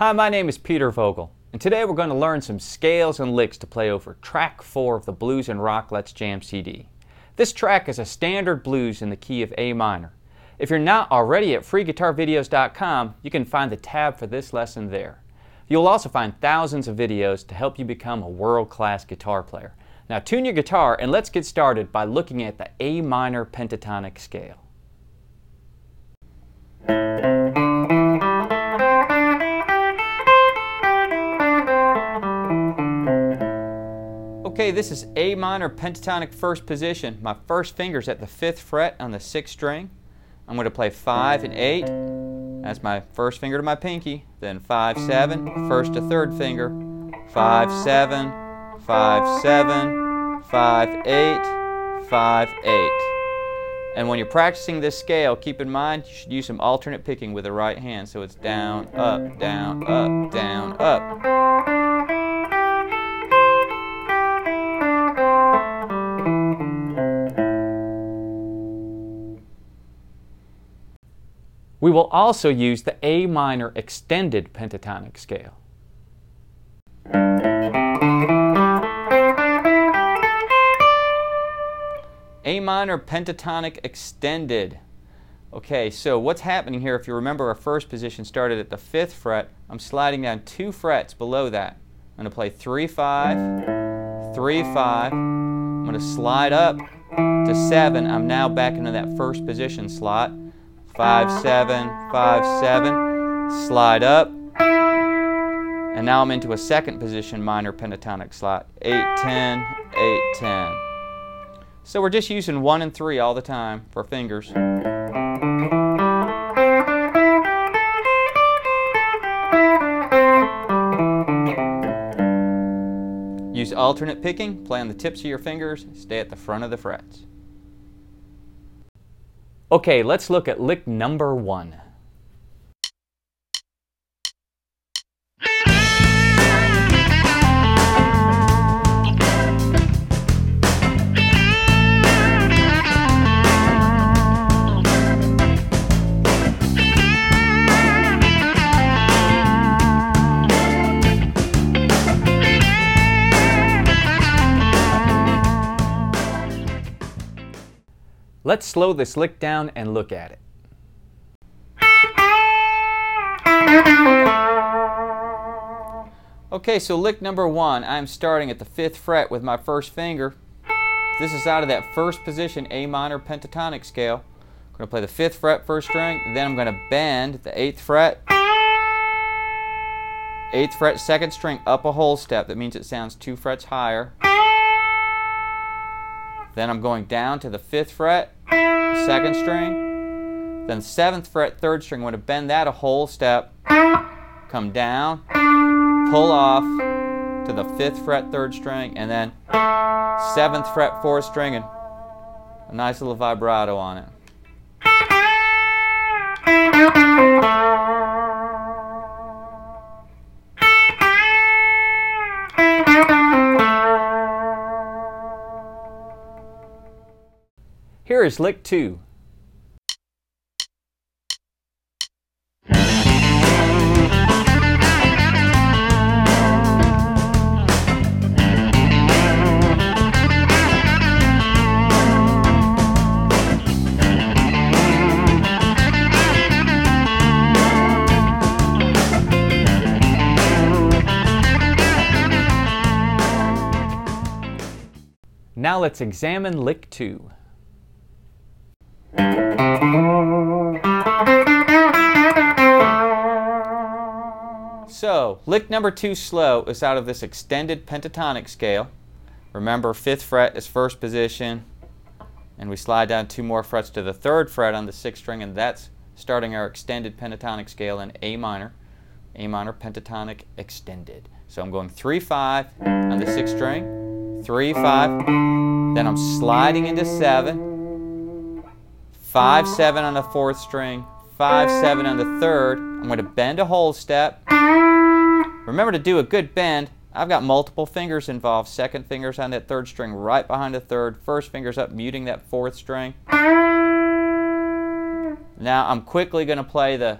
Hi, my name is Peter Vogel, and today we're going to learn some scales and licks to play over track 4 of the Blues and Rock Let's Jam CD. This track is a standard blues in the key of A minor. If you're not already at freeguitarvideos.com, you can find the tab for this lesson there. You'll also find thousands of videos to help you become a world-class guitar player. Now tune your guitar and let's get started by looking at the A minor pentatonic scale. Okay, this is A minor pentatonic first position. My first finger's at the fifth fret on the sixth string. I'm going to play five and eight. That's my first finger to my pinky. Then five, seven, first to third finger. Five, seven, five, seven, five, eight, five, eight. And when you're practicing this scale, keep in mind you should use some alternate picking with the right hand. So it's down, up, down, up, down, up. We will also use the A minor extended pentatonic scale. A minor pentatonic extended. Okay, so what's happening here, if you remember our first position started at the fifth fret, I'm sliding down two frets below that. I'm going to play 3 5, 3 5. I'm going to slide up to 7. I'm now back into that first position slot five, seven, five, seven, slide up, and now I'm into a second position minor pentatonic slot, eight, ten, eight, ten. So we're just using one and three all the time for fingers. Use alternate picking, play on the tips of your fingers, stay at the front of the frets. Okay, let's look at lick number one. Let's slow this lick down and look at it. Okay, so lick number one, I'm starting at the fifth fret with my first finger. This is out of that first position A minor pentatonic scale. I'm going to play the fifth fret first string, then I'm going to bend the eighth fret, eighth fret second string up a whole step. That means it sounds two frets higher. Then I'm going down to the fifth fret, second string. Then seventh fret, third string. I'm going to bend that a whole step. Come down, pull off to the fifth fret, third string, and then seventh fret, fourth string, and a nice little vibrato on it. Here is lick two. Now let's examine lick 2. Lick number two, Slow, is out of this extended pentatonic scale. Remember, fifth fret is first position, and we slide down two more frets to the third fret on the sixth string, and that's starting our extended pentatonic scale in A minor, A minor pentatonic extended. So I'm going 3 5 on the sixth string, 3 5, then I'm sliding into 7, 5 7 on the fourth string, 5 7 on the third. I'm going to bend a whole step. Remember to do a good bend. I've got multiple fingers involved. Second finger's on that third string right behind the third. First finger's up muting that fourth string. Now I'm quickly going to play the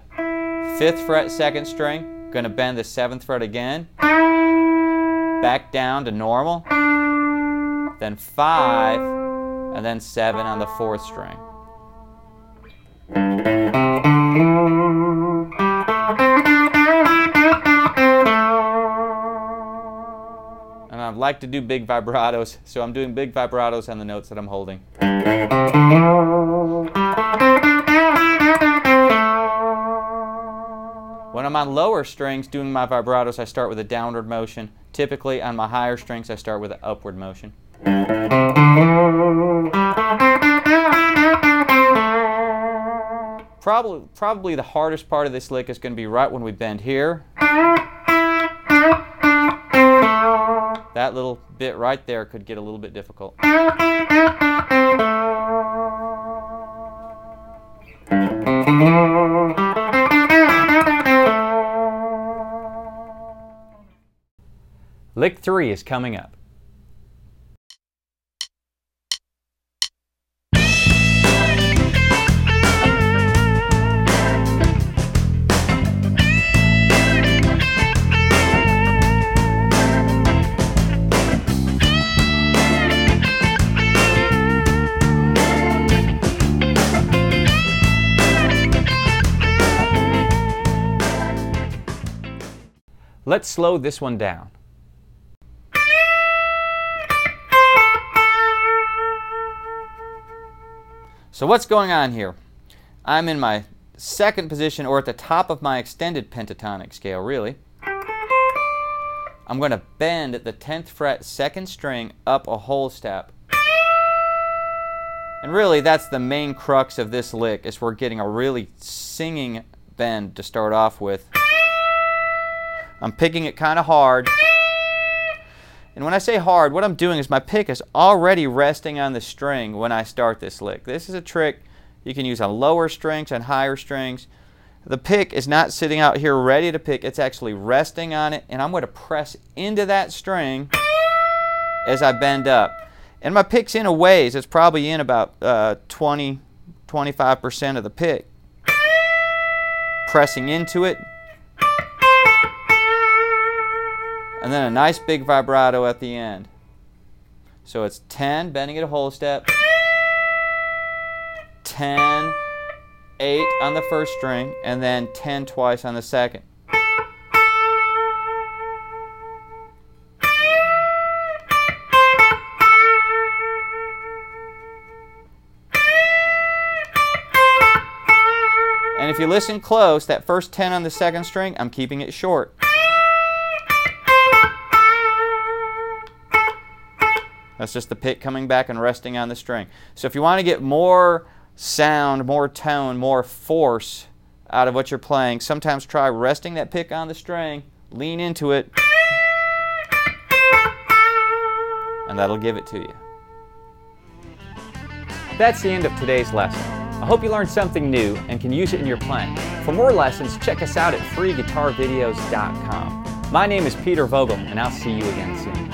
fifth fret second string. Going to bend the seventh fret again. Back down to normal. Then five, and then seven on the fourth string. I'd like to do big vibratos, so I'm doing big vibratos on the notes that I'm holding. When I'm on lower strings doing my vibratos, I start with a downward motion. Typically on my higher strings, I start with an upward motion. Probably, probably the hardest part of this lick is going to be right when we bend here. That little bit right there could get a little bit difficult. Lick 3 is coming up. Let's slow this one down. So what's going on here? I'm in my second position or at the top of my extended pentatonic scale, really. I'm going to bend the 10th fret second string up a whole step. And really that's the main crux of this lick is we're getting a really singing bend to start off with. I'm picking it kind of hard. And when I say hard, what I'm doing is my pick is already resting on the string when I start this lick. This is a trick you can use on lower strings and higher strings. The pick is not sitting out here ready to pick, it's actually resting on it, and I'm going to press into that string as I bend up. And my pick's in a ways, it's probably in about uh, 20, 25% of the pick. Pressing into it, and then a nice big vibrato at the end. So it's 10, bending it a whole step, 10, 8 on the first string, and then 10 twice on the second. And if you listen close, that first 10 on the second string, I'm keeping it short. That's just the pick coming back and resting on the string. So if you want to get more sound, more tone, more force out of what you're playing, sometimes try resting that pick on the string, lean into it, and that'll give it to you. That's the end of today's lesson. I hope you learned something new and can use it in your playing. For more lessons, check us out at freeguitarvideos.com. My name is Peter Vogel, and I'll see you again soon.